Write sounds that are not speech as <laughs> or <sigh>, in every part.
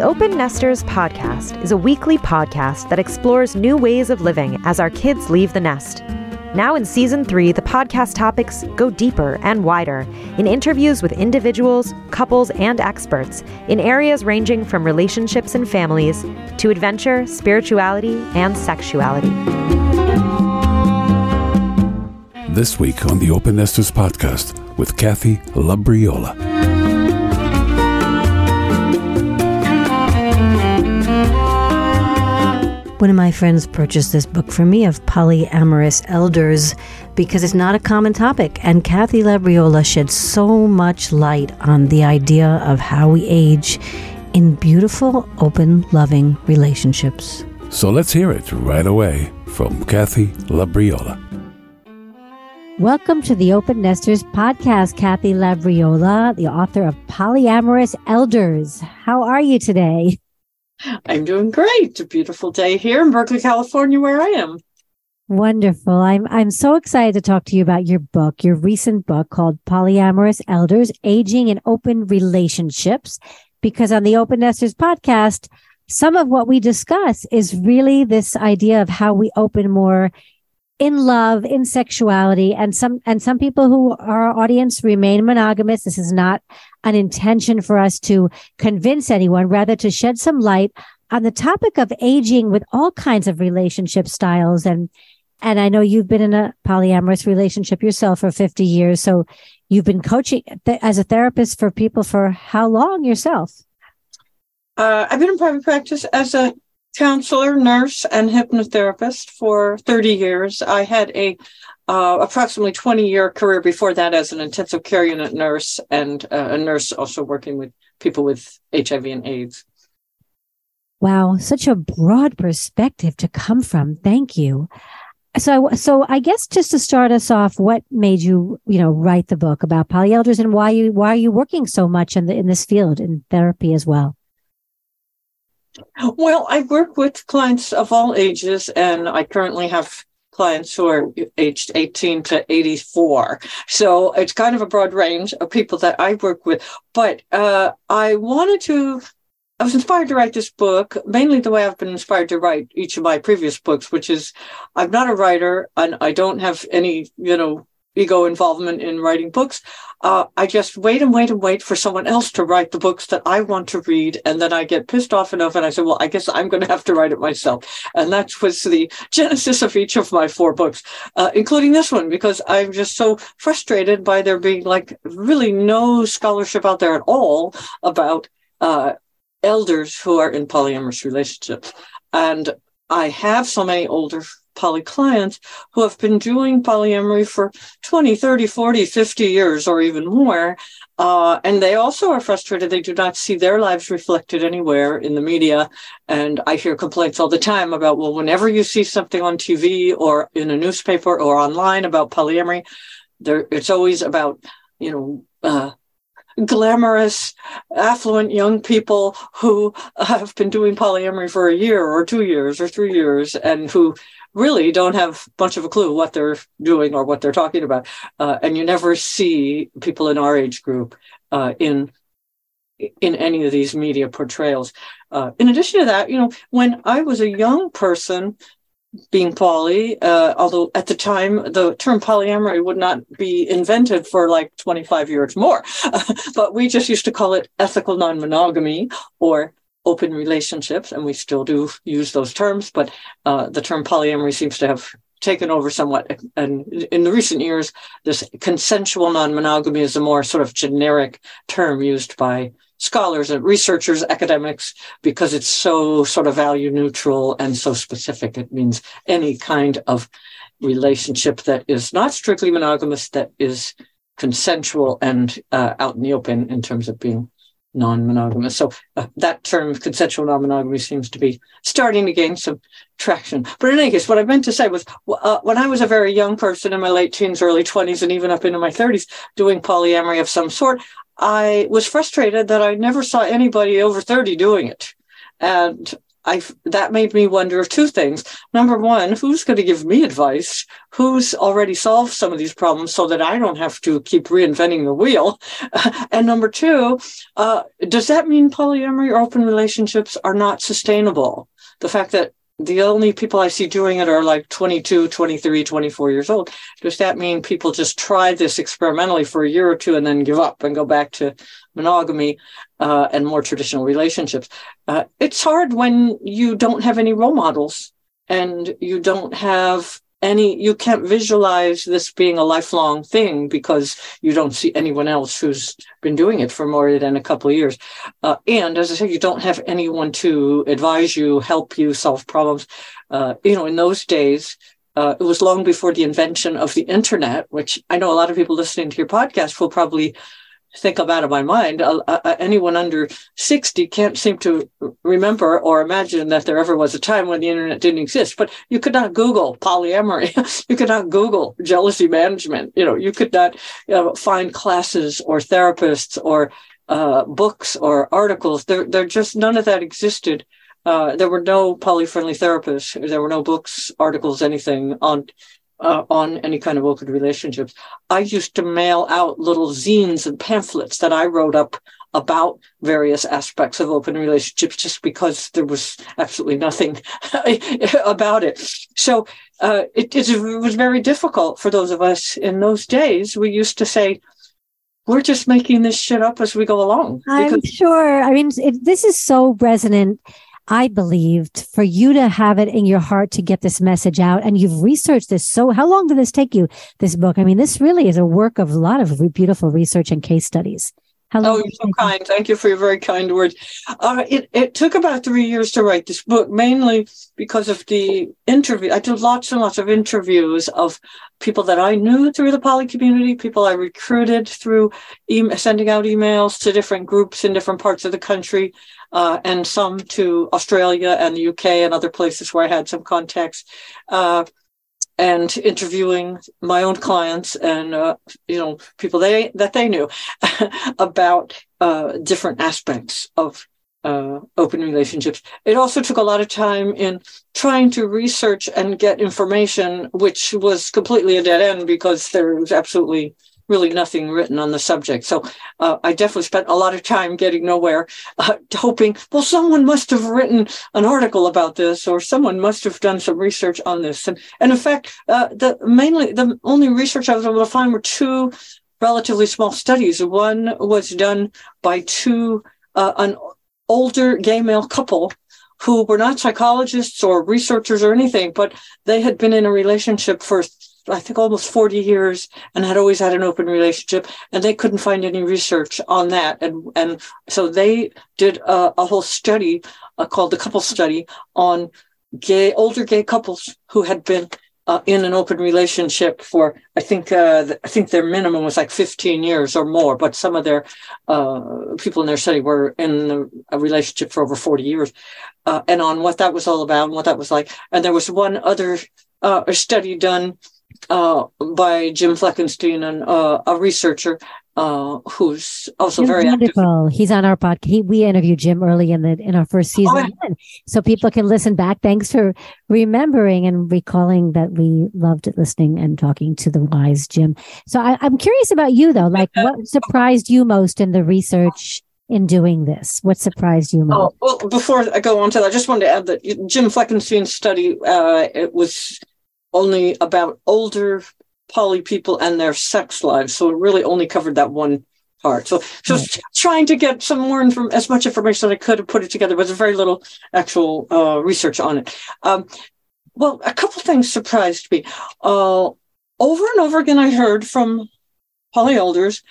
The Open Nesters podcast is a weekly podcast that explores new ways of living as our kids leave the nest. Now in season three, the podcast topics go deeper and wider in interviews with individuals, couples, and experts in areas ranging from relationships and families to adventure, spirituality, and sexuality. This week on the Open Nesters podcast with Kathy Labriola. One of my friends purchased this book for me of polyamorous elders because it's not a common topic. And Kathy Labriola shed so much light on the idea of how we age in beautiful, open, loving relationships. So let's hear it right away from Kathy Labriola. Welcome to the Open Nesters podcast, Kathy Labriola, the author of Polyamorous Elders. How are you today? <laughs> I'm doing great. A beautiful day here in Berkeley, California, where I am. Wonderful. I'm I'm so excited to talk to you about your book, your recent book called Polyamorous Elders: Aging in Open Relationships, because on the Open Nesters podcast, some of what we discuss is really this idea of how we open more in love, in sexuality, and some and some people who are our audience remain monogamous. This is not an intention for us to convince anyone, rather to shed some light on the topic of aging with all kinds of relationship styles and and I know you've been in a polyamorous relationship yourself for 50 years. So you've been coaching th- as a therapist for people for how long yourself? Uh, I've been in private practice as a counselor, nurse, and hypnotherapist for 30 years. I had a uh, approximately 20 year career before that as an intensive care unit nurse and uh, a nurse also working with people with HIV and AIDS. Wow, such a broad perspective to come from. Thank you. So, so I guess just to start us off, what made you, you know, write the book about polyelders and why you, why are you working so much in the, in this field in therapy as well? Well, I work with clients of all ages, and I currently have clients who are aged 18 to 84. So it's kind of a broad range of people that I work with. But uh, I wanted to, I was inspired to write this book, mainly the way I've been inspired to write each of my previous books, which is I'm not a writer and I don't have any, you know, ego involvement in writing books. Uh, I just wait and wait and wait for someone else to write the books that I want to read. And then I get pissed off enough and I say, well, I guess I'm going to have to write it myself. And that was the genesis of each of my four books, uh, including this one, because I'm just so frustrated by there being like really no scholarship out there at all about uh, elders who are in polyamorous relationships. And I have so many older poly clients who have been doing polyamory for 20, 30, 40, 50 years or even more. Uh, and they also are frustrated. They do not see their lives reflected anywhere in the media. And I hear complaints all the time about, well, whenever you see something on TV or in a newspaper or online about polyamory, there, it's always about, you know, uh, glamorous, affluent young people who have been doing polyamory for a year or two years or three years and who really don't have much of a clue what they're doing or what they're talking about. Uh, and you never see people in our age group uh, in in any of these media portrayals. Uh, in addition to that, you know, when I was a young person, being poly, uh, although at the time the term polyamory would not be invented for like 25 years more, <laughs> but we just used to call it ethical non monogamy or open relationships, and we still do use those terms, but uh, the term polyamory seems to have taken over somewhat. And in the recent years, this consensual non monogamy is a more sort of generic term used by scholars and researchers, academics, because it's so sort of value neutral and so specific. It means any kind of relationship that is not strictly monogamous, that is consensual and uh, out in the open in terms of being non-monogamous. So uh, that term consensual non-monogamy seems to be starting to gain some traction. But in any case, what I meant to say was uh, when I was a very young person in my late teens, early 20s, and even up into my 30s doing polyamory of some sort, I was frustrated that I never saw anybody over 30 doing it. And I that made me wonder two things. Number one, who's going to give me advice? Who's already solved some of these problems so that I don't have to keep reinventing the wheel? <laughs> and number two, uh, does that mean polyamory or open relationships are not sustainable? The fact that the only people I see doing it are like 22, 23, 24 years old. Does that mean people just try this experimentally for a year or two and then give up and go back to monogamy uh, and more traditional relationships? Uh, it's hard when you don't have any role models and you don't have any you can't visualize this being a lifelong thing because you don't see anyone else who's been doing it for more than a couple of years. Uh, and as i said you don't have anyone to advise you help you solve problems. Uh, you know in those days uh, it was long before the invention of the internet which i know a lot of people listening to your podcast will probably think I'm out of my mind. Uh, uh, anyone under 60 can't seem to remember or imagine that there ever was a time when the internet didn't exist. But you could not Google polyamory. <laughs> you could not Google jealousy management. You know, you could not you know, find classes or therapists or uh, books or articles. There, there just none of that existed. Uh, there were no poly-friendly therapists. There were no books, articles, anything on uh, on any kind of open relationships. I used to mail out little zines and pamphlets that I wrote up about various aspects of open relationships just because there was absolutely nothing <laughs> about it. So uh, it, it, was very difficult for those of us in those days. We used to say, we're just making this shit up as we go along. I'm sure. I mean, it, this is so resonant I believed for you to have it in your heart to get this message out. And you've researched this. So how long did this take you, this book? I mean, this really is a work of a lot of beautiful research and case studies. Hello. Oh, you're so kind. Thank you for your very kind words. Uh, it, it took about three years to write this book, mainly because of the interview. I did lots and lots of interviews of people that I knew through the poly community, people I recruited through e- sending out emails to different groups in different parts of the country, uh, and some to Australia and the UK and other places where I had some contacts. Uh, and interviewing my own clients and uh, you know people they that they knew <laughs> about uh, different aspects of uh, open relationships. It also took a lot of time in trying to research and get information, which was completely a dead end because there was absolutely really nothing written on the subject. So uh, I definitely spent a lot of time getting nowhere, uh, hoping, well, someone must have written an article about this, or someone must have done some research on this. And, and in fact, uh, the mainly the only research I was able to find were two relatively small studies. One was done by two uh, an older gay male couple who were not psychologists or researchers or anything, but they had been in a relationship for I think almost 40 years and had always had an open relationship and they couldn't find any research on that. And, and so they did a, a whole study uh, called the couple study on gay, older gay couples who had been uh, in an open relationship for, I think, uh, I think their minimum was like 15 years or more, but some of their uh, people in their study were in a relationship for over 40 years, uh, and on what that was all about and what that was like. And there was one other uh, study done uh, by Jim Fleckenstein, and uh, a researcher uh, who's also very wonderful. Active. He's on our podcast. He, we interviewed Jim early in the in our first season, oh, yeah. so people can listen back. Thanks for remembering and recalling that we loved listening and talking to the wise Jim. So I, I'm curious about you though. Like, what surprised you most in the research? in doing this? What surprised you most? Oh, well, before I go on to that, I just wanted to add that Jim Fleckenstein's study uh, it was only about older poly people and their sex lives. So it really only covered that one part. So, so right. trying to get some more inform as much information as I could have put it together, but there's very little actual uh, research on it. Um, well, a couple things surprised me. Uh, over and over again, I heard from poly elders,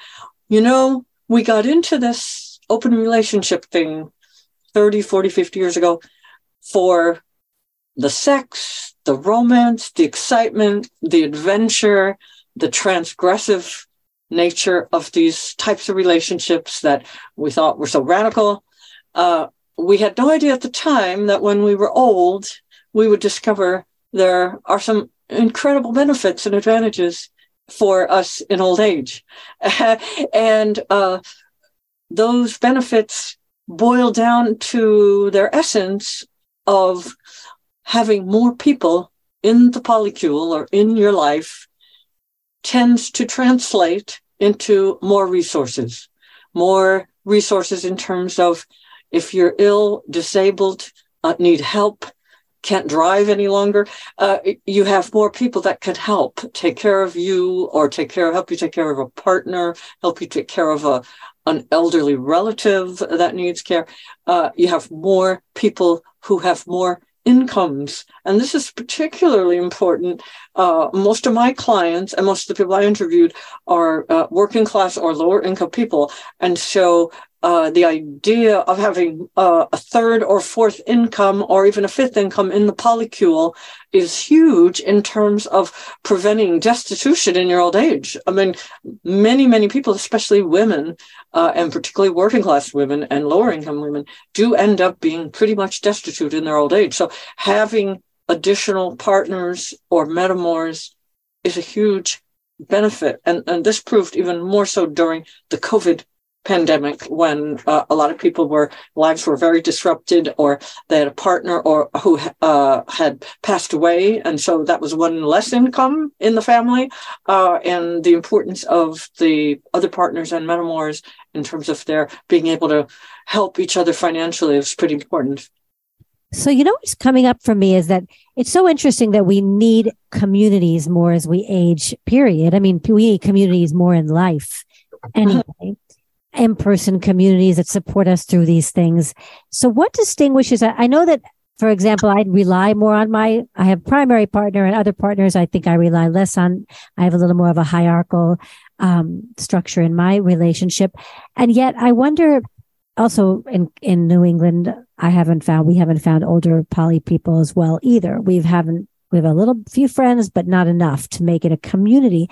you know, we got into this open relationship thing 30, 40, 50 years ago for the sex, the romance, the excitement, the adventure, the transgressive nature of these types of relationships that we thought were so radical. Uh, we had no idea at the time that when we were old, we would discover there are some incredible benefits and advantages for us in old age. <laughs> and uh, those benefits boil down to their essence of having more people in the polycule or in your life tends to translate into more resources, more resources in terms of if you're ill, disabled, uh, need help, can't drive any longer, uh, you have more people that can help take care of you or take care, help you take care of a partner, help you take care of a, an elderly relative that needs care. Uh, you have more people who have more incomes. And this is particularly important. Uh, most of my clients and most of the people I interviewed are uh, working class or lower income people. And so uh, the idea of having uh, a third or fourth income or even a fifth income in the polycule is huge in terms of preventing destitution in your old age. I mean, many, many people, especially women, uh, and particularly working class women and lower income women, do end up being pretty much destitute in their old age. So having additional partners or metamors is a huge benefit. And, and this proved even more so during the COVID pandemic when uh, a lot of people were lives were very disrupted or they had a partner or who uh, had passed away. And so that was one less income in the family uh, and the importance of the other partners and metamors in terms of their being able to help each other financially is pretty important. So you know what's coming up for me is that it's so interesting that we need communities more as we age period. I mean we need communities more in life anyway in person communities that support us through these things. So, what distinguishes? I know that, for example, I rely more on my. I have primary partner and other partners. I think I rely less on. I have a little more of a hierarchical um, structure in my relationship, and yet I wonder. Also, in in New England, I haven't found we haven't found older poly people as well either. We haven't we have a little few friends, but not enough to make it a community.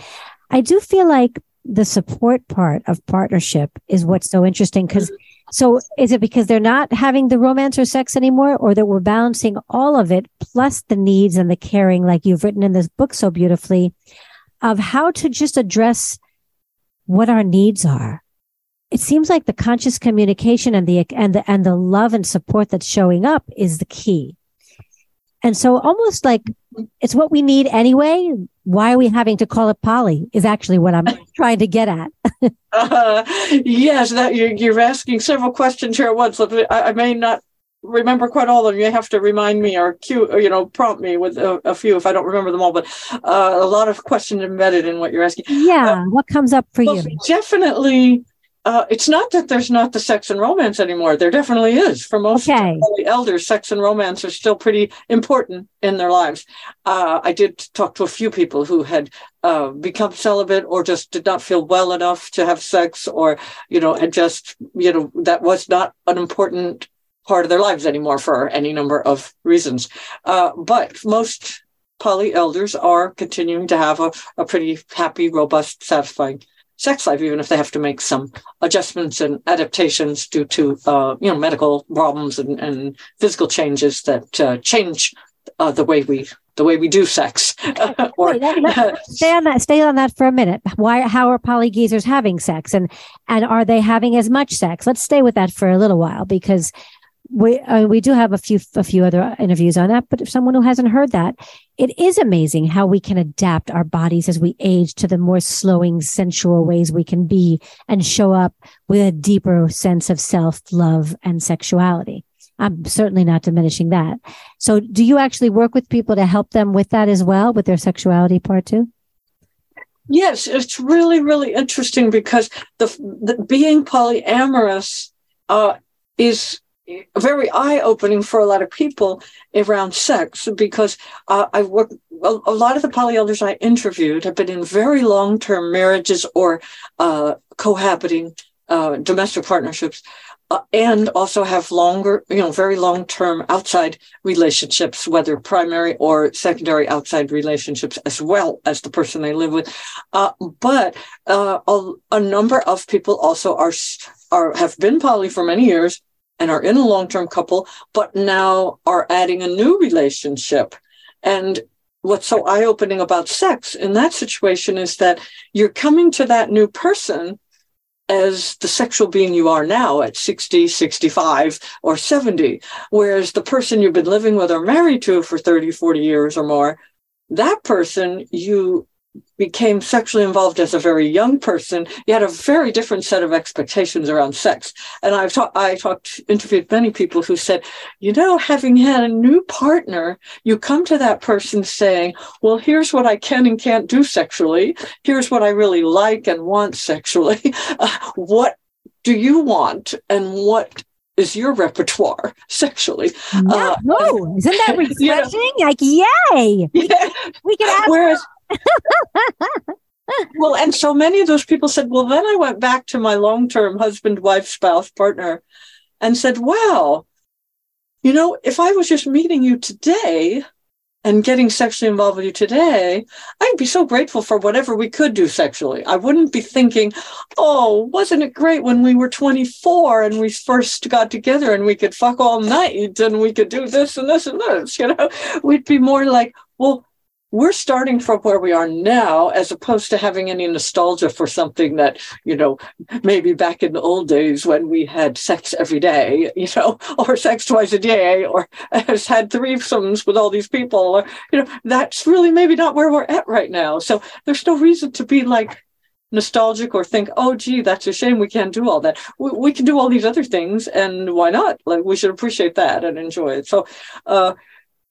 I do feel like the support part of partnership is what's so interesting because so is it because they're not having the romance or sex anymore or that we're balancing all of it plus the needs and the caring like you've written in this book so beautifully of how to just address what our needs are? It seems like the conscious communication and the and the and the love and support that's showing up is the key. And so almost like it's what we need anyway. Why are we having to call it poly is actually what I'm <laughs> trying to get at. uh, yes, that you're, you're, asking several questions here at once. I, I, may not remember quite all of them. You have to remind me or cue, or, you know, prompt me with a, a, few if I don't remember them all. But uh, a lot of questions embedded in what you're asking. Yeah, uh, what comes up for well, you? Definitely uh, it's not that there's not the sex and romance anymore. There definitely is. For most okay. the elders, sex and romance are still pretty important in their lives. Uh, I did talk to a few people who had uh, become celibate or just did not feel well enough to have sex, or you know, and just you know that was not an important part of their lives anymore for any number of reasons. Uh, but most poly elders are continuing to have a, a pretty happy, robust, satisfying sex life, even if they have to make some adjustments and adaptations due to uh, you know medical problems and, and physical changes that uh, change uh, the way we the way we do sex. <laughs> or, <laughs> stay on that. Stay on that for a minute. Why? How are polygeezers having sex, and and are they having as much sex? Let's stay with that for a little while because we we do have a few a few other interviews on that but if someone who hasn't heard that it is amazing how we can adapt our bodies as we age to the more slowing sensual ways we can be and show up with a deeper sense of self love and sexuality. I'm certainly not diminishing that. So do you actually work with people to help them with that as well with their sexuality part too? Yes it's really really interesting because the, the being polyamorous uh, is very eye opening for a lot of people around sex because uh, I work a, a, lot of the poly elders I interviewed have been in very long term marriages or uh, cohabiting uh, domestic partnerships. Uh, and also have longer, you know, very long term outside relationships, whether primary or secondary outside relationships, as well as the person they live with. Uh, but uh, a, a number of people also are are have been poly for many years and are in a long term couple, but now are adding a new relationship. And what's so eye opening about sex in that situation is that you're coming to that new person as the sexual being you are now at 60, 65, or 70. Whereas the person you've been living with or married to for 30, 40 years or more, that person you became sexually involved as a very young person, you had a very different set of expectations around sex. And I've talked, I talked, interviewed many people who said, you know, having had a new partner, you come to that person saying, well, here's what I can and can't do sexually. Here's what I really like and want sexually. <laughs> Uh, what do you want and what is your repertoire sexually. No, uh, no. isn't that refreshing? <laughs> You know, like, yay! Yeah. <laughs> We can have Whereas, well, and so many of those people said, well, then I went back to my long term husband, wife, spouse, partner and said, wow, you know, if I was just meeting you today and getting sexually involved with you today, I'd be so grateful for whatever we could do sexually. I wouldn't be thinking, oh, wasn't it great when we were 24 and we first got together and we could fuck all night and we could do this and this and this, you know? We'd be more like, well, we're starting from where we are now as opposed to having any nostalgia for something that you know maybe back in the old days when we had sex every day you know <laughs> or sex twice a day or has <laughs> had threesomes with all these people or you know that's really maybe not where we're at right now. So there's no reason to be like nostalgic or think oh gee that's a shame we can't do all that. We, we can do all these other things and why not? Like we should appreciate that and enjoy it. So uh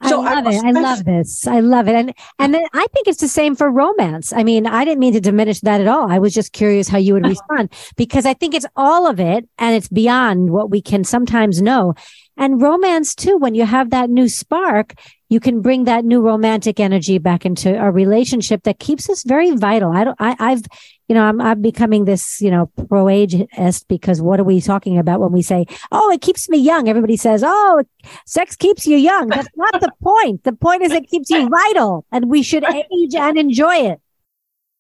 so I love I, it. I love this. I love it. And and then I think it's the same for romance. I mean, I didn't mean to diminish that at all. I was just curious how you would <laughs> respond because I think it's all of it and it's beyond what we can sometimes know. And romance too, when you have that new spark, you can bring that new romantic energy back into a relationship that keeps us very vital. I don't, I, I've, you know, I'm, I'm becoming this, you know, pro ageist because what are we talking about when we say, oh, it keeps me young? Everybody says, oh, sex keeps you young. That's not the <laughs> point. The point is it keeps you vital and we should age and enjoy it.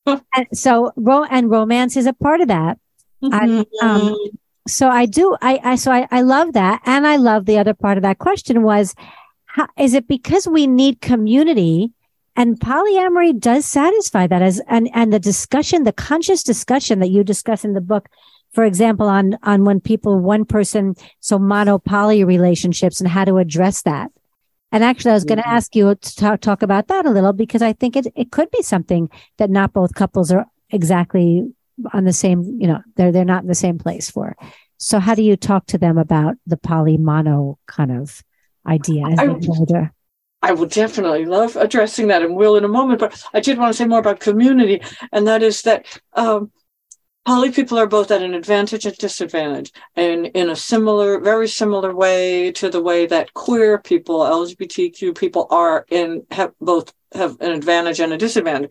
<laughs> And so, ro- and romance is a part of that. Mm-hmm. um, so I do, I, I, so I, I love that. And I love the other part of that question was, how, is it because we need community and polyamory does satisfy that as, and, and the discussion, the conscious discussion that you discuss in the book, for example, on, on when people, one person, so mono poly relationships and how to address that. And actually, I was going to mm-hmm. ask you to talk, talk about that a little because I think it, it could be something that not both couples are exactly on the same, you know, they're they're not in the same place for. So how do you talk to them about the poly mono kind of idea as I, they older? I would definitely love addressing that and will in a moment, but I did want to say more about community, and that is that um, poly people are both at an advantage and disadvantage, and in a similar, very similar way to the way that queer people, LGBTQ people are in have both have an advantage and a disadvantage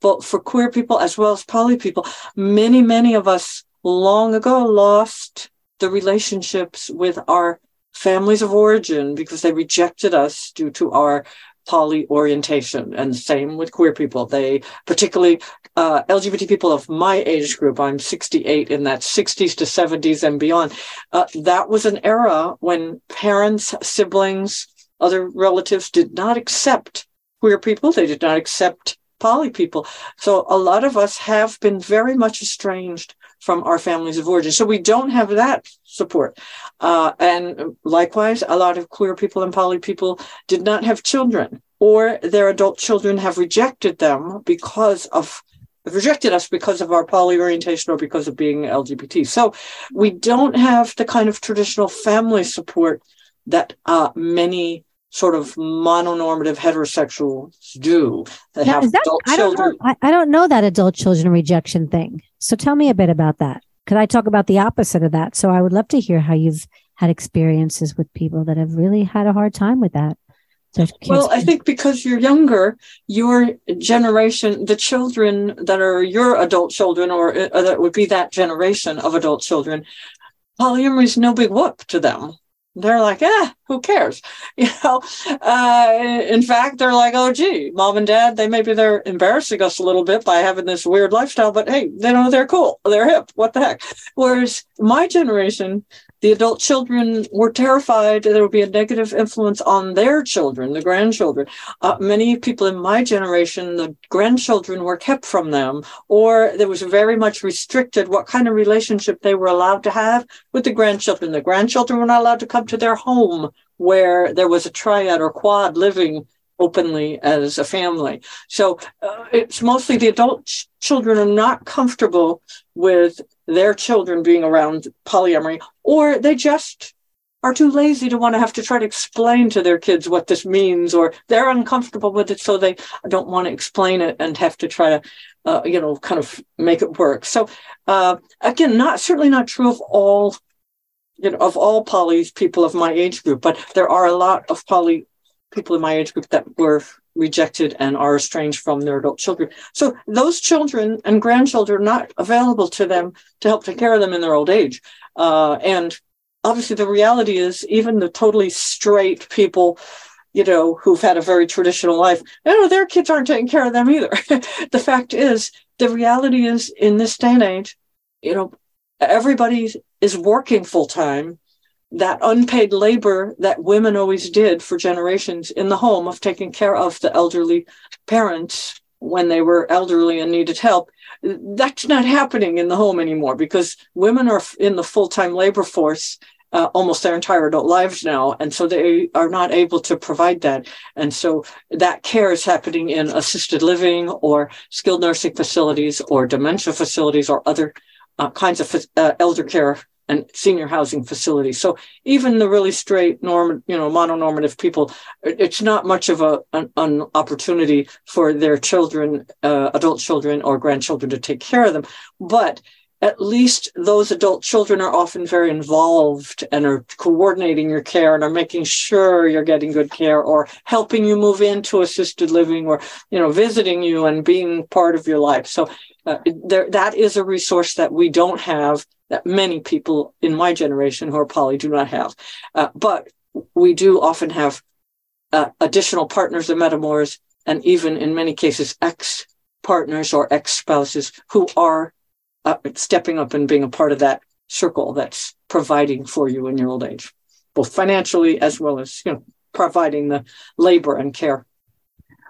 but for queer people as well as poly people, many, many of us long ago lost the relationships with our families of origin because they rejected us due to our poly orientation. And same with queer people. They, particularly uh, LGBT people of my age group, I'm 68 in that 60s to 70s and beyond. Uh, that was an era when parents, siblings, other relatives did not accept queer people. They did not accept poly people. So a lot of us have been very much estranged from our families of origin. So we don't have that support. Uh, and likewise, a lot of queer people and poly people did not have children or their adult children have rejected them because of rejected us because of our poly orientation or because of being LGBT. So we don't have the kind of traditional family support that uh, many sort of mononormative heterosexuals do that now, have that, adult I children. Don't know, I, I, don't know that adult children rejection thing. So tell me a bit about that. Because I talk about the opposite of that. So I would love to hear how you've had experiences with people that have really had a hard time with that. Well, I think because you're younger, your generation, the children that are your adult children, or, or uh, that would be that generation of adult children, polyamory is no big whoop to them they're like, eh, who cares? <laughs> You know, uh, in fact, they're like, oh, gee, mom and dad, they maybe they're embarrassing us a little bit by having this weird lifestyle, but hey, they know they're cool. They're hip. What the heck? Whereas my generation, the adult children were terrified there would be a negative influence on their children, the grandchildren. Uh, many people in my generation, the grandchildren were kept from them, or there was very much restricted what kind of relationship they were allowed to have with the grandchildren. The grandchildren were not allowed to come to their home where there was a triad or quad living openly as a family. So uh, it's mostly the adult ch- children are not comfortable with their children being around polyamory, or they just are too lazy to want to have to try to explain to their kids what this means, or they're uncomfortable with it, so they don't want to explain it and have to try to, uh, you know, kind of make it work. So uh, again, not certainly not true of all, you know, of all poly people of my age group, but there are a lot of poly people in my age group that were rejected and are estranged from their adult children. So those children and grandchildren are not available to them to help take care of them in their old age. Uh, and obviously, the reality is, even the totally straight people, you know, who've had a very traditional life, you know, their kids aren't taking care of them either. <laughs> the fact is, the reality is, in this day and age, you know, everybody is working full time that unpaid labor that women always did for generations in the home of taking care of the elderly parents when they were elderly and needed help that's not happening in the home anymore because women are in the full-time labor force uh, almost their entire adult lives now and so they are not able to provide that. And so that care is happening in assisted living or skilled nursing facilities or dementia facilities or other uh, kinds of uh, elder care and senior housing facilities. So even the really straight norm, you know, mononormative people, it's not much of a an, an opportunity for their children, uh, adult children or grandchildren to take care of them. But at least those adult children are often very involved and are coordinating your care and are making sure you're getting good care or helping you move into assisted living or you know visiting you and being part of your life so uh, there, that is a resource that we don't have that many people in my generation who are poly do not have. Uh, but we do often have uh, additional partners and metamors, and even in many cases, ex partners or ex spouses who are uh, stepping up and being a part of that circle that's providing for you in your old age, both financially as well as you know providing the labor and care.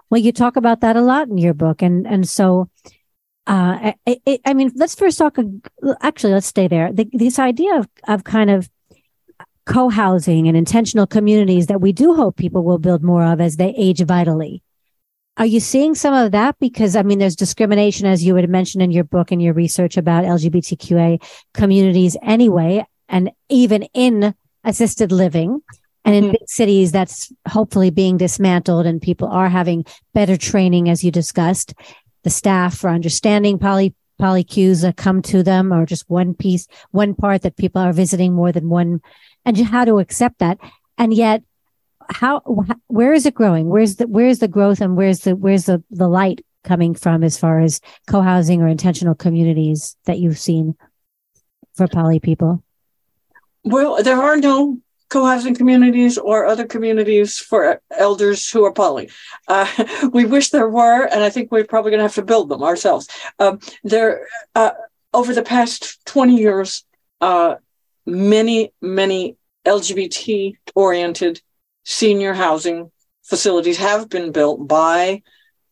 Well, you talk about that a lot in your book, and and so uh, I, I, mean, let's first talk. Actually, let's stay there. The, this idea of of kind of co-housing and intentional communities that we do hope people will build more of as they age vitally. Are you seeing some of that? Because I mean, there's discrimination, as you had mentioned in your book and your research about LGBTQA communities anyway, and even in assisted living. And in mm-hmm. big cities, that's hopefully being dismantled and people are having better training, as you discussed the staff for understanding poly polycules that come to them or just one piece, one part that people are visiting more than one and how to accept that. And yet how, where is it growing? Where's the, where's the growth and where's the, where's the, the light coming from as far as co-housing or intentional communities that you've seen for poly people? Well, there are no co-housing communities or other communities for elders who are poly. Uh, <laughs> we wish there were, and I think we're probably going to have to build them ourselves. Um, there, uh, over the past 20 years, uh, many, many LGBT-oriented senior housing facilities have been built by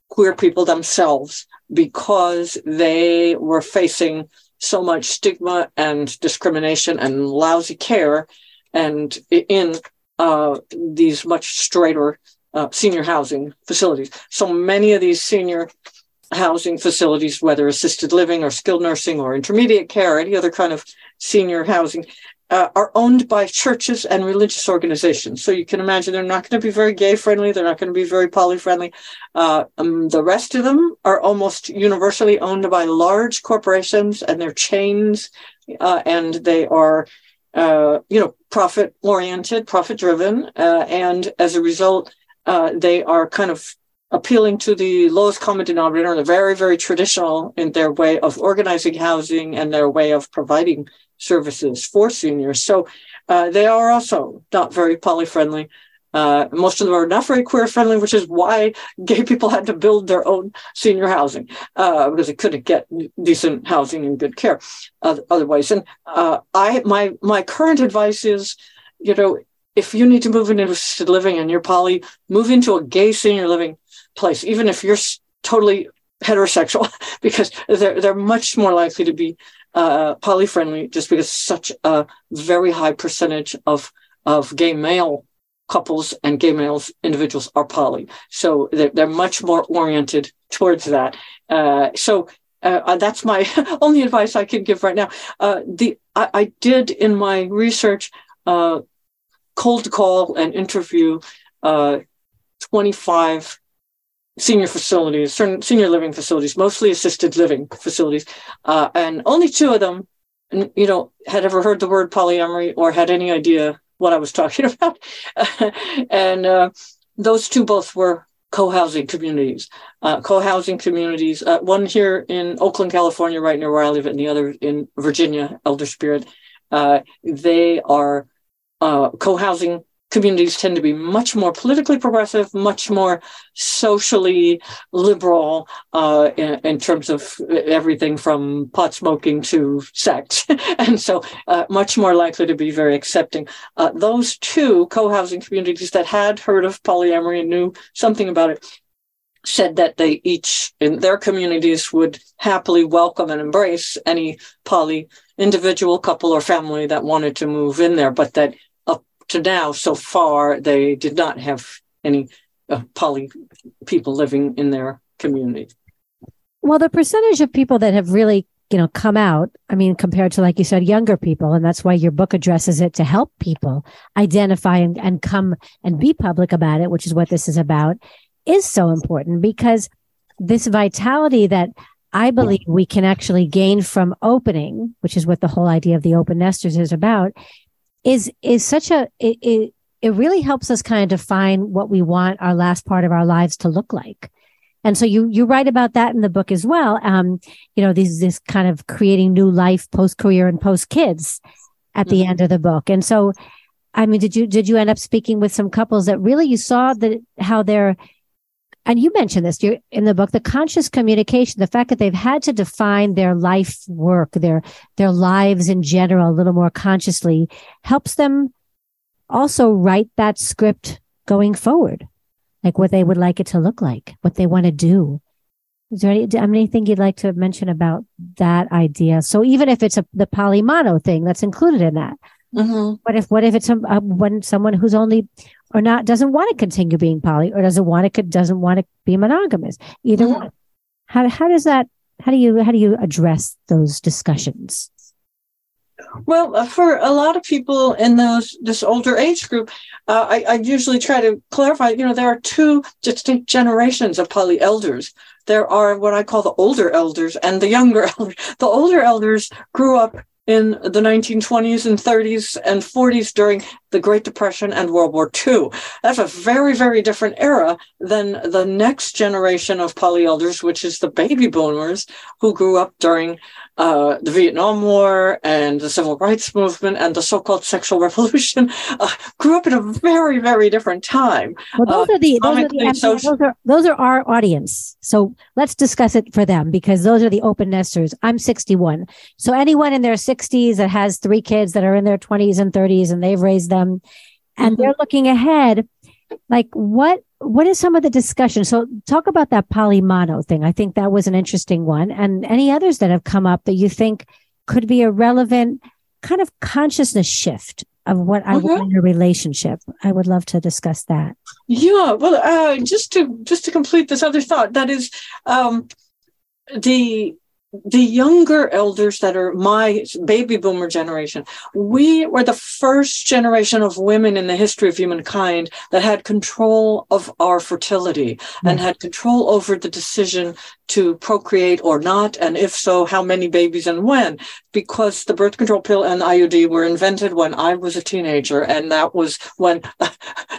queer people themselves because they were facing so much stigma and discrimination and lousy care and in uh, these much straighter uh, senior housing facilities. So many of these senior housing facilities, whether assisted living or skilled nursing or intermediate care or any other kind of senior housing, uh, are owned by churches and religious organizations. So you can imagine they're not going to be very gay friendly. They're not going to be very poly friendly. Uh, um, the rest of them are almost universally owned by large corporations and they're chains uh, and they are uh, you know, profit oriented, profit driven, uh, and as a result, uh, they are kind of appealing to the lowest common denominator. They're very, very traditional in their way of organizing housing and their way of providing services for seniors. So uh, they are also not very poly friendly. Uh, most of them are not very queer friendly, which is why gay people had to build their own senior housing uh, because they couldn't get decent housing and good care otherwise. And uh, I, my my current advice is, you know, if you need to move into assisted living and you're poly, move into a gay senior living place, even if you're totally heterosexual, <laughs> because they're they're much more likely to be uh, poly friendly, just because such a very high percentage of of gay male couples and gay males individuals are poly. So they're, they're much more oriented towards that. Uh, so uh, that's my <laughs> only advice I can give right now. Uh, the I, I, did in my research uh, cold call and interview uh, 25 senior facilities, certain senior living facilities, mostly assisted living facilities, uh, and only two of them, you know, had ever heard the word polyamory or had any idea what I was <laughs> talking about. and uh, those two both were co-housing communities, uh, co-housing communities. Uh, one here in Oakland, California, right near where I live, and the other in Virginia, ElderSpirit. Uh, they are uh, co-housing communities tend to be much more politically progressive, much more socially liberal uh, in, in, terms of everything from pot smoking to sex. <laughs> and so uh, much more likely to be very accepting. Uh, those two co-housing communities that had heard of polyamory and knew something about it said that they each in their communities would happily welcome and embrace any poly individual couple or family that wanted to move in there, but that to now, so far, they did not have any uh, poly people living in their community. Well, the percentage of people that have really, you know, come out, I mean, compared to, like you said, younger people, and that's why your book addresses it to help people identify and, and come and be public about it, which is what this is about, is so important because this vitality that I believe we can actually gain from opening, which is what the whole idea of the open nesters is about, is is such a it, it, it really helps us kind of define what we want our last part of our lives to look like. And so you you write about that in the book as well. Um, you know, this this kind of creating new life post career and post kids at the mm-hmm. end of the book. And so, I mean, did you did you end up speaking with some couples that really you saw that how they're and you mentioned this in the book the conscious communication the fact that they've had to define their life work their their lives in general a little more consciously helps them also write that script going forward like what they would like it to look like what they want to do. Is there any, anything you'd like to mention about that idea? So even if it's a the polymono thing that's included in that. Mm-hmm. What if what if it's some uh, when someone who's only or not doesn't want to continue being poly or doesn't want to doesn't want to be monogamous? Either mm-hmm. one. How how does that how do you how do you address those discussions? Well, uh, for a lot of people in those this older age group, uh, I, I, usually try to clarify. You know, there are two distinct generations of poly elders. There are what I call the older elders and the younger <laughs> elders. The older elders grew up in the 1920s and 30s and 40s during the Great Depression and World War II. That's a very, very different era than the next generation of poly elders, which is the baby boomers who grew up during uh, the Vietnam War and the Civil Rights Movement and the so-called sexual revolution. <laughs> Uh, grew up in a very, very different time. Well, those uh, are the, those are, the social- those are those are our audience. So let's discuss it for them because those are the open nesters. I'm 61, so anyone in their 60s that has three kids that are in their 20s and 30s and they've raised them them and mm-hmm. they're looking ahead like what what is some of the discussion so talk about that polymono thing i think that was an interesting one and any others that have come up that you think could be a relevant kind of consciousness shift of what I want mm-hmm. in a relationship. I would love to discuss that. Yeah, well, uh, just to just to complete this other thought, that is um, the the younger elders that are my baby boomer generation, we were the first generation of women in the history of humankind that had control of our fertility mm. and had control over the decision to procreate or not? And if so, how many babies and when? Because the birth control pill and IUD were invented when I was a teenager. And that was when, <laughs>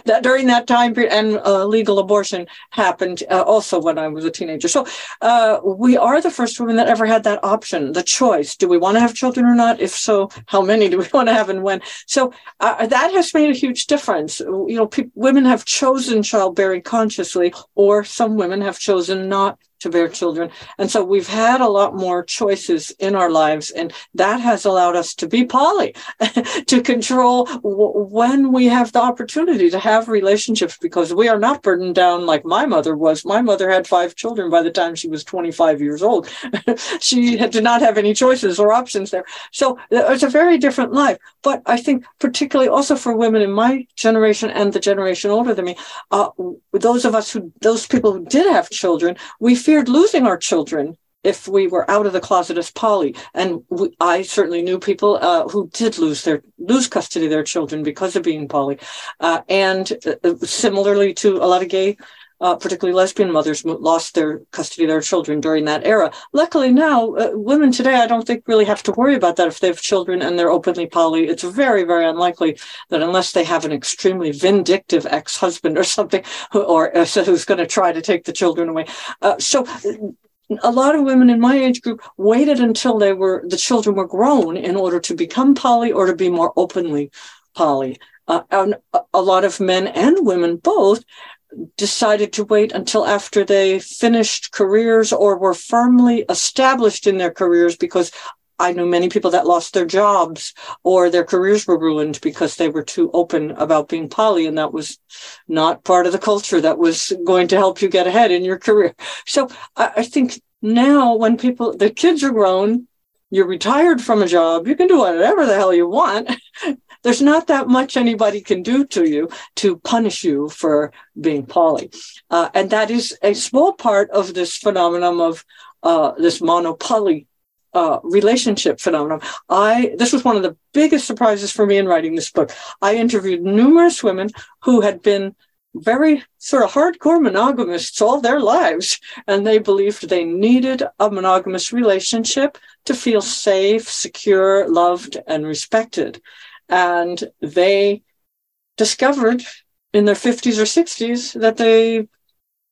that during that time period, and uh, legal abortion happened uh, also when I was a teenager. So uh, we are the first women that ever had that option, the choice. Do we want to have children or not? If so, how many do we <laughs> want to have and when? So uh, that has made a huge difference. You know, pe- women have chosen childbearing consciously, or some women have chosen not to bear children. And so we've had a lot more choices in our lives, and that has allowed us to be poly, <laughs> to control w- when we have the opportunity to have relationships because we are not burdened down like my mother was. My mother had five children by the time she was 25 years old. <laughs> she did not have any choices or options there. So it's a very different life. But I think, particularly also for women in my generation and the generation older than me, uh, those of us who, those people who did have children, we feel feared losing our children if we were out of the closet as poly. And we, I certainly knew people uh, who did lose their lose custody of their children because of being poly. Uh, and uh, similarly to a lot of gay uh, particularly lesbian mothers, lost their custody of their children during that era. Luckily now, uh, women today, I don't think really have to worry about that if they have children and they're openly poly. It's very, very unlikely that unless they have an extremely vindictive ex-husband or <laughs> something, or uh, who's going to try to take the children away. Uh, so a lot of women in my age group waited until they were the children were grown in order to become poly or to be more openly poly. Uh, and a lot of men and women both decided to wait until after they finished careers or were firmly established in their careers because I knew many people that lost their jobs or their careers were ruined because they were too open about being poly. And that was not part of the culture that was going to help you get ahead in your career. So I, I think now when people, the kids are grown, you're retired from a job, you can do whatever the hell you want. <laughs> there's not that much anybody can do to you to punish you for being poly. Uh, and that is a small part of this phenomenon of uh, this monopoly uh, relationship phenomenon. I this was one of the biggest surprises for me in writing this book. I interviewed numerous women who had been very sort of hardcore monogamists all their lives, and they believed they needed a monogamous relationship to feel safe, secure, loved, and respected and they discovered in their 50s or 60s that they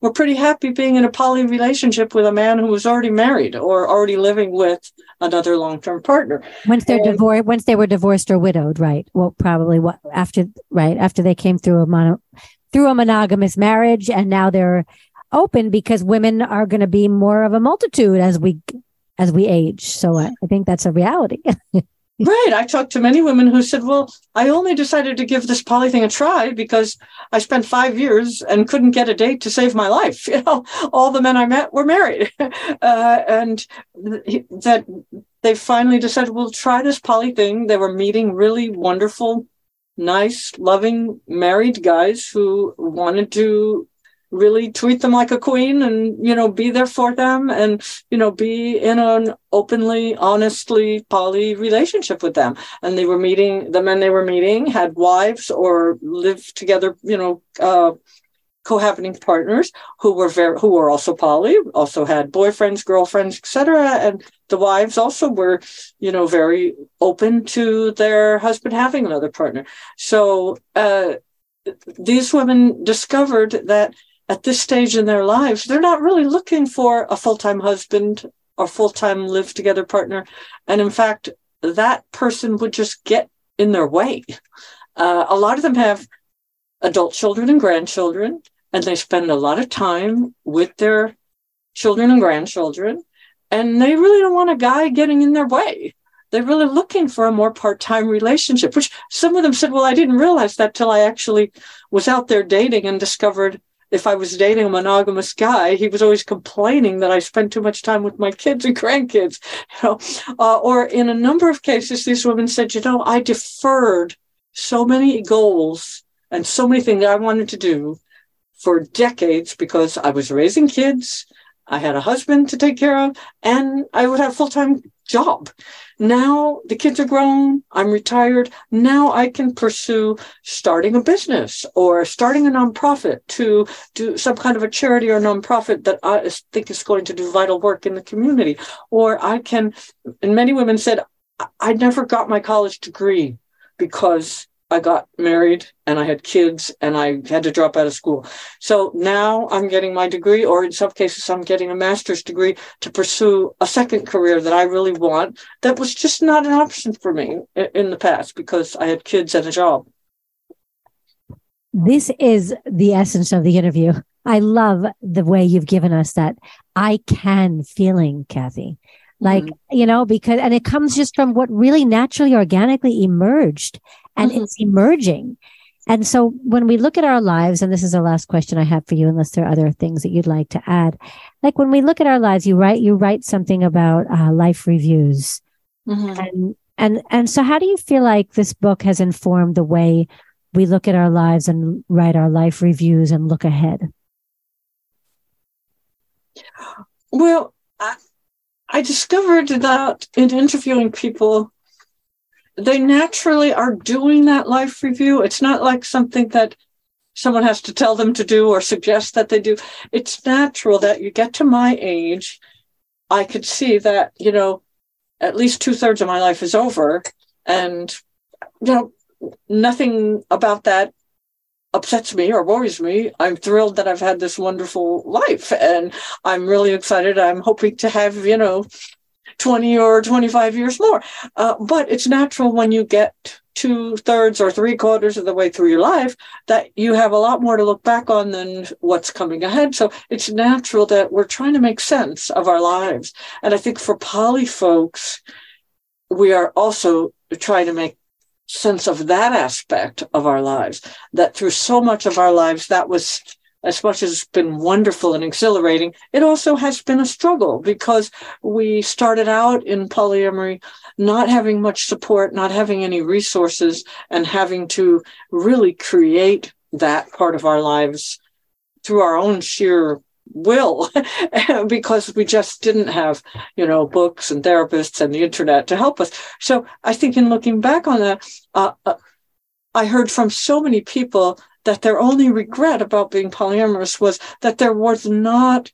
were pretty happy being in a poly relationship with a man who was already married or already living with another long-term partner. Once they're divorced, once they were divorced or widowed, right? Well, probably what after, right after they came through a mono, through a monogamous marriage, and now they're open because women are going to be more of a multitude as we as we age. So I, I think that's a reality. <laughs> Right. I talked to many women who said, well, I only decided to give this poly thing a try because I spent five years and couldn't get a date to save my life. <laughs> You know, all the men I met were married. <laughs> Uh, and that they finally decided, we'll try this poly thing. They were meeting really wonderful, nice, loving married guys who wanted to really treat them like a queen and you know be there for them and you know be in an openly honestly poly relationship with them. And they were meeting the men they were meeting had wives or lived together you know uh, cohabiting partners who were very who were also poly also had boyfriends girlfriends etc and the wives also were you know very open to their husband having another partner. So uh, these women discovered that at this stage in their lives, they're not really looking for a full time husband or full time live together partner. And in fact, that person would just get in their way. Uh, a lot of them have adult children and grandchildren, and they spend a lot of time with their children and grandchildren. And they really don't want a guy getting in their way. They're really looking for a more part time relationship, which some of them said, Well, I didn't realize that till I actually was out there dating and discovered if I was dating a monogamous guy, he was always complaining that I spent too much time with my kids and <laughs> grandkids. You know, uh, or in a number of cases, these women said, "You know, I deferred so many goals and so many things I wanted to do for decades because I was raising kids." I had a husband to take care of, and I would have a full time job. Now the kids are grown. I'm retired. Now I can pursue starting a business or starting a nonprofit to do some kind of a charity or nonprofit that I think is going to do vital work in the community. Or I can, and many women said, I never got my college degree because I got married and I had kids and I had to drop out of school. So now I'm getting my degree, or in some cases, I'm getting a master's degree to pursue a second career that I really want. That was just not an option for me in the past because I had kids and a job. This is the essence of the interview. I love the way you've given us that I can feeling, Kathy. Like, mm-hmm. you know, because, and it comes just from what really naturally, organically emerged and mm-hmm. it's emerging. And so when we look at our lives, and this is the last question I have for you, unless there are other things that you'd like to add, like when we look at our lives, you write, you write something about uh, life reviews. Mm-hmm. And, and, and so how do you feel like this book has informed the way we look at our lives and write our life reviews and look ahead? Well, I, I discovered that in interviewing people, they naturally are doing that life review. It's not like something that someone has to tell them to do or suggest that they do. It's natural that you get to my age. I could see that, you know, at least two thirds of my life is over. And, you know, nothing about that upsets me or worries me. I'm thrilled that I've had this wonderful life and I'm really excited. I'm hoping to have, you know, 20 or 25 years more. Uh, but it's natural when you get two thirds or three quarters of the way through your life that you have a lot more to look back on than what's coming ahead. So it's natural that we're trying to make sense of our lives. And I think for poly folks, we are also trying to make sense of that aspect of our lives, that through so much of our lives, that was as much as it's been wonderful and exhilarating, it also has been a struggle because we started out in polyamory not having much support, not having any resources, and having to really create that part of our lives through our own sheer will <laughs> because we just didn't have you know books and therapists and the internet to help us. So i think in looking back on that uh, uh, i heard from so many people that their only regret about being polyamorous was that there was not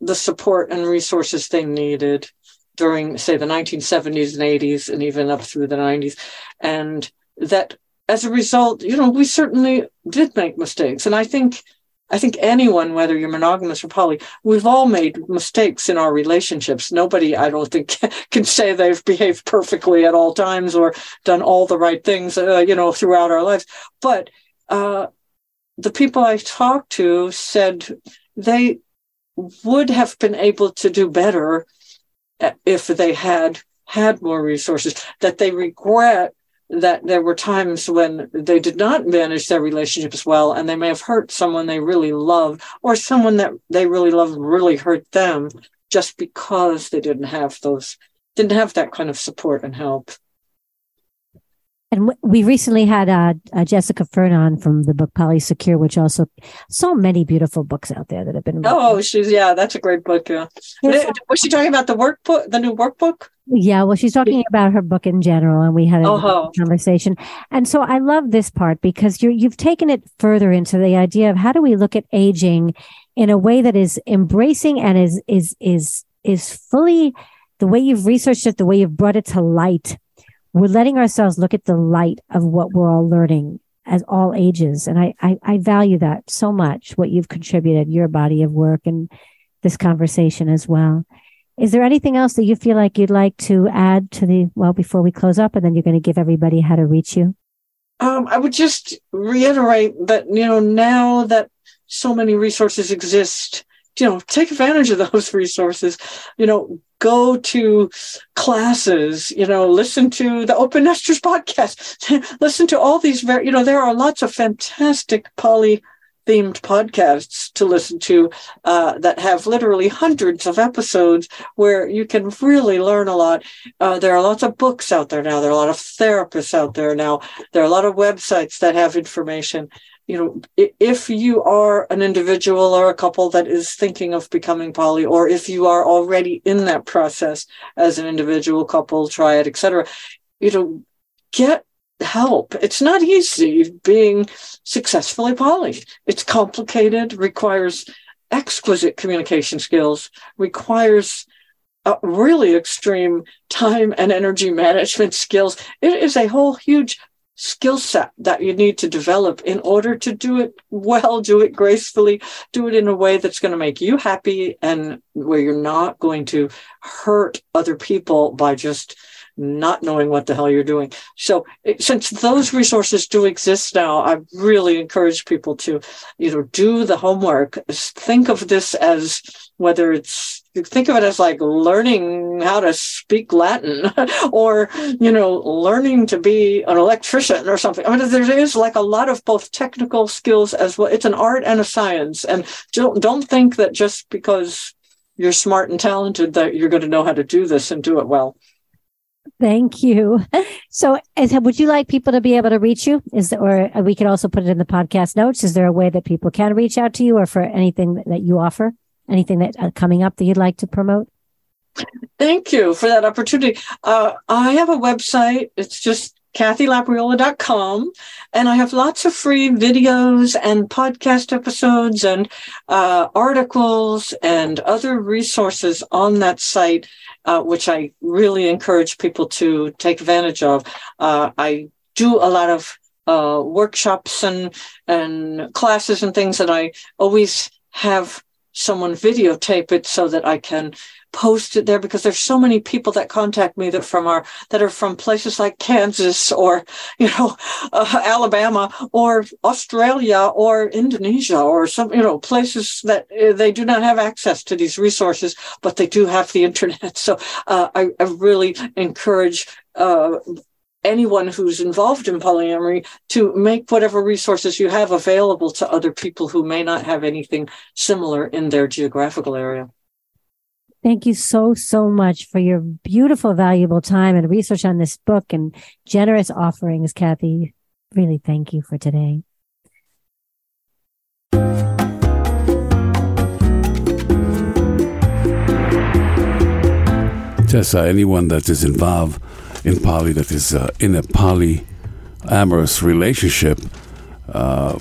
the support and resources they needed during say the 1970s and 80s and even up through the 90s and that as a result you know we certainly did make mistakes and i think I think anyone, whether you're monogamous or poly, we've all made mistakes in our relationships. Nobody, I don't think, <laughs> can say they've behaved perfectly at all times or done all the right things, uh, you know, throughout our lives. But uh, the people I talked to said they would have been able to do better uh, if they had had more resources. That they regret that there were times when they did not manage their relationships well and they may have hurt someone they really loved or someone that they really loved really hurt them just because they didn't have those didn't have that kind of support and help and we recently had uh, uh, Jessica Fern from the book Polysecure, which also so many beautiful books out there that have been. Written. Oh, she's yeah, that's a great book. Yeah, was she talking about the workbook, the new workbook? Yeah, well, she's talking about her book in general, and we had a oh. conversation. And so I love this part because you you've taken it further into the idea of how do we look at aging in a way that is embracing and is is is is fully the way you've researched it, the way you've brought it to light we're letting ourselves look at the light of what we're all learning as all ages. And I, I, I value that so much, what you've contributed, your body of work and this conversation as well. Is there anything else that you feel like you'd like to add to the, well, before we close up and then you're going to give everybody how to reach you? Um, I would just reiterate that, you know, now that so many resources exist, you know, take advantage of those <laughs> resources. You know, go to classes, you know, listen to the Open Nesters podcast, <laughs> listen to all these very, you know, there are lots of fantastic poly themed podcasts to listen to uh, that have literally hundreds of episodes where you can really learn a lot. Uh, there are lots of books out there now. There are a lot of therapists out there now. There are a lot of websites that have information you know, if you are an individual or a couple that is thinking of becoming poly, or if you are already in that process as an individual couple, triad, etc., you know, get help. It's not easy being successfully poly. It's complicated, requires exquisite communication skills, requires uh, really extreme time and energy management skills. It is a whole huge skill set that you need to develop in order to do it well, do it gracefully, do it in a way that's going to make you happy and where you're not going to hurt other people by just not knowing what the hell you're doing. So since those resources do exist now, I really encourage people to, you know, do the homework. Think of this as whether it's think of it as like learning how to speak Latin <laughs> or, you know, learning to be an electrician or something. I mean, there is like a lot of both technical skills as well. It's an art and a science. And don't, don't think that just because you're smart and talented that you're going to know how to do this and do it well. Thank you. So, would you like people to be able to reach you? Is or we could also put it in the podcast notes. Is there a way that people can reach out to you, or for anything that you offer? Anything that uh, coming up that you'd like to promote? Thank you for that opportunity. Uh, I have a website. It's just kathylabriola.com. And I have lots of free videos and podcast episodes and uh, articles and other resources on that site, uh, which I really encourage people to take advantage of. Uh, I do a lot of uh, workshops and, and classes and things, that I always have someone videotape it so that I can post it there because there's so many people that contact me that from our that are from places like Kansas or you know <laughs> uh, Alabama or Australia or Indonesia or some you know places that uh, they do not have access to these resources but they do have the <laughs> internet. So uh, I, I, really encourage uh, anyone who's involved in polyamory to make whatever resources you have available to other people who may not have anything similar in their geographical area. Thank you so, so much for your beautiful, valuable time and research on this book and generous offerings, Kathy. Really thank you for today. Tessa, anyone that is involved in poly, that is uh, in a poly amorous relationship, uh,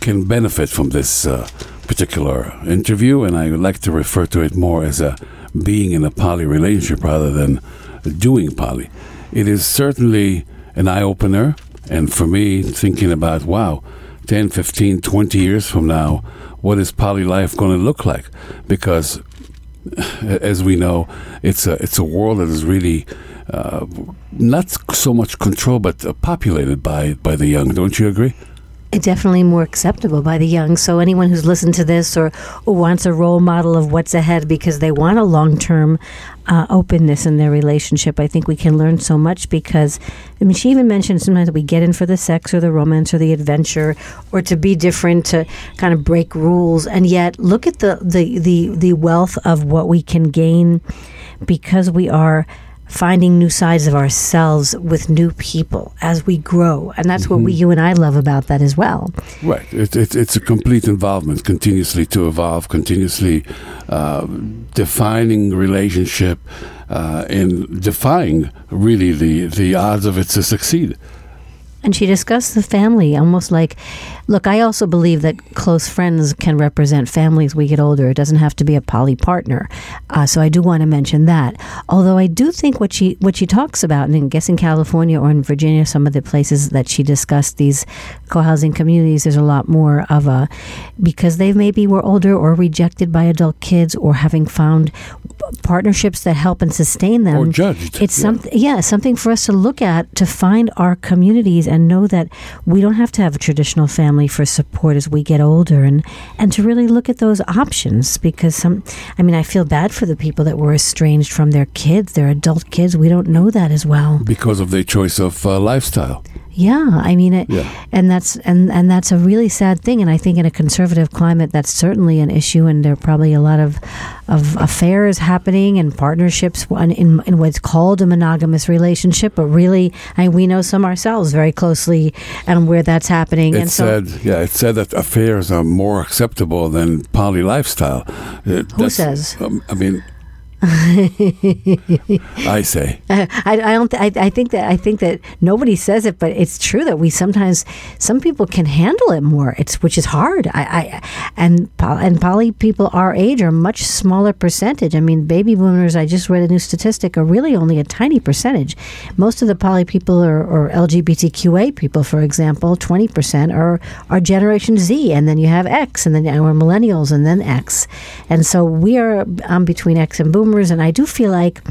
can benefit from this uh, particular interview, and I like to refer to it more as a being in a poly relationship rather than doing poly. It is certainly an eye opener, and for me, thinking about, wow, 10, 15, 20 years from now, what is poly life going to look like? Because, <sighs> as we know, it's a, it's a world that is really uh, not so much controlled, but uh, populated by, by the young. Don't you agree? definitely more acceptable by the young. So anyone who's listened to this or, or wants a role model of what's ahead because they want a long term uh, openness in their relationship, I think we can learn so much because I mean she even mentioned sometimes we get in for the sex or the romance or the adventure or to be different to kind of break rules, and yet look at the the the, the wealth of what we can gain because we are finding new sides of ourselves with new people as we grow. And that's mm-hmm. what we, mm-hmm. you and I love about that as well. Right. It, it, it's a complete involvement, continuously to evolve, continuously uh, defining relationship uh, and defying really the, the odds of it to succeed. And she discussed the family almost like, look, I also believe that close friends can represent families we get older. It doesn't have to be a poly partner. Uh, so I do want to mention that. Although I do think what she what she talks about, and I guess in California or in Virginia, some of the places that she discussed these co-housing communities, there's a lot more of a because they maybe were older or rejected by adult kids or having found partnerships that help and sustain them. Or judged. It's yeah. something, yeah, something for us to look at to find our communities and know that we don't have to have a traditional family for support as we get older, and and to really look at those options because some, I mean, I feel bad for the people that were estranged from their kids, their adult kids. We don't know that as well because of their choice of uh, lifestyle. Yeah, I mean it, Yeah. and that's and and that's a really sad thing. And I think in a conservative climate, that's certainly an issue. And there are probably a lot of of affairs happening and partnerships in, in, in what's called a monogamous relationship. But really, I, we know some ourselves very closely and where that's happening. It and so, said, yeah, it said that affairs are more acceptable than poly lifestyle. Uh, Who says? Um, I mean, <laughs> I say. I, I don't. Th- I, I think that I think that nobody says it, but it's true that we sometimes some people can handle it more. It's which is hard. I, I and and poly people our age are much smaller percentage. I mean, baby boomers. I just read a new statistic are really only a tiny percentage. Most of the poly people are, or LGBTQA people, for example, twenty percent are are Generation Z, and then you have X, and then we're millennials, and then X, and so we are um, between X and boomers. And I do feel like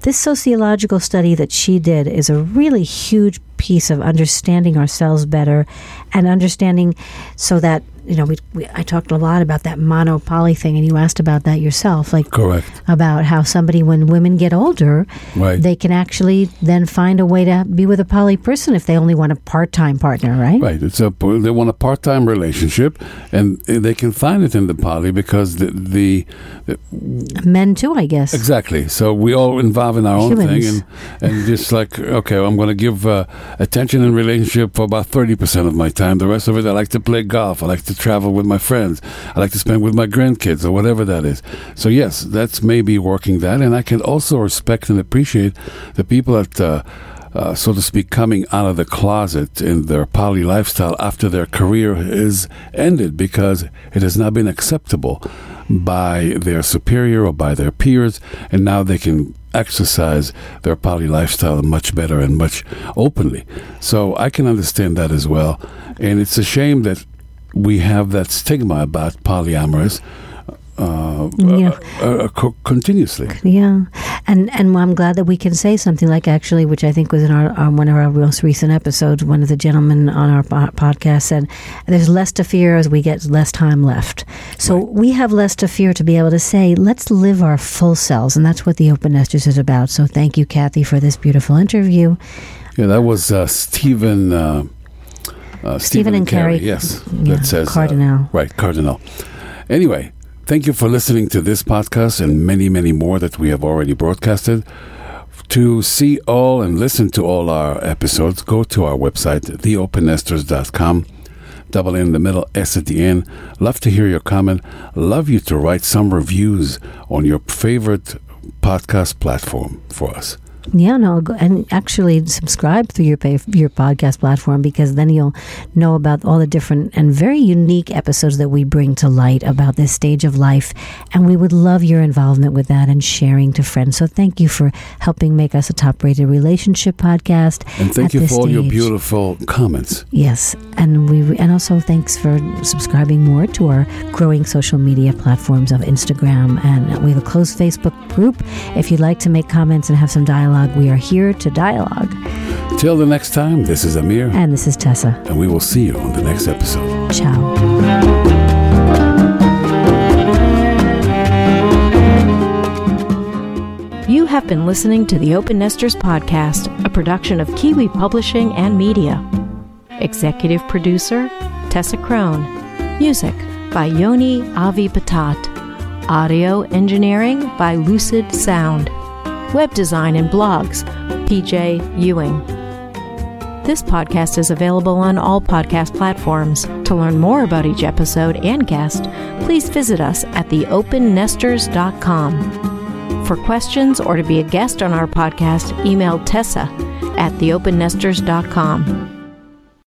this sociological study that she did is a really huge piece of understanding ourselves better and understanding so that you know we, we I talked a lot about that monopoly thing and you asked about that yourself like Correct. about how somebody when women get older Right. they can actually then find a way to be with a poly person if they only want a part-time partner right Right. It's a they want a part-time relationship, and they can find it in the poly because the, the, the men too I guess exactly. So we all involve in our own thing, and and just like okay, I'm going to give uh, attention and relationship for about thirty percent of my time. The rest of it, I like to play golf. I like to travel with my friends. I like to spend with my grandkids or whatever that is. So yes, that's maybe working that, and I can also respect and appreciate the people that. Uh, uh, so to speak, coming out of the closet in their poly lifestyle after their career is ended because it has not been acceptable by their superior or by their peers, and now they can exercise their poly lifestyle much better and much openly. So I can understand that as well, and it's a shame that we have that stigma about polyamorous. Uh, Yeah. uh, uh, co- continuously. Yeah, and and I'm glad that we can say something like actually, which I think was in our, our one of our most recent episodes. One of the gentlemen on our po- podcast said, "There's less to fear as we get less time left." So we have less to fear to be able to say, "Let's live our full selves," and that's what the Open Nesters is about. So thank you, Kathy, for this beautiful interview. Yeah, that was uh, Stephen. Uh, uh, Stephen and Carrie. Yes, Yeah, that says uh, Cardinal. right, Cardinal. Anyway, thank you for listening to this podcast and many, many more that we have already broadcasted. To see all and listen to all our episodes, go to our website, theopennesters.com. Double N in the middle, S at the end. Love to hear your comment. Love you to write some reviews on your favorite podcast platform for us. Yeah, no, go- and actually subscribe through your pay, your podcast platform because then you'll know about all the different and very unique episodes that we bring to light about this stage of life, and we would love your involvement with that and sharing to friends. So thank you for helping make us a top-rated relationship podcast. And thank you for all your beautiful comments. Yes, and we and also thanks for subscribing more to our growing social media platforms of Instagram, and we have a closed Facebook group. If you'd like to make comments and have some dialogue, we are here to dialogue. Till the next time, this is Amir, And this is Tessa. and we will see you on the next episode. Ciao. You have been listening to the Open Nesters Podcast, a production of Kiwi Publishing and Media. Executive producer Tessa Crone. Music by Yoni Avi Patat. Audio engineering by Lucid Sound. Web design and blogs PJ Ewing. This podcast is available on all podcast platforms. To learn more about each episode and guest, please visit us at theopennesters.com. For questions or to be a guest on our podcast, email Tessa at theopennesters.com.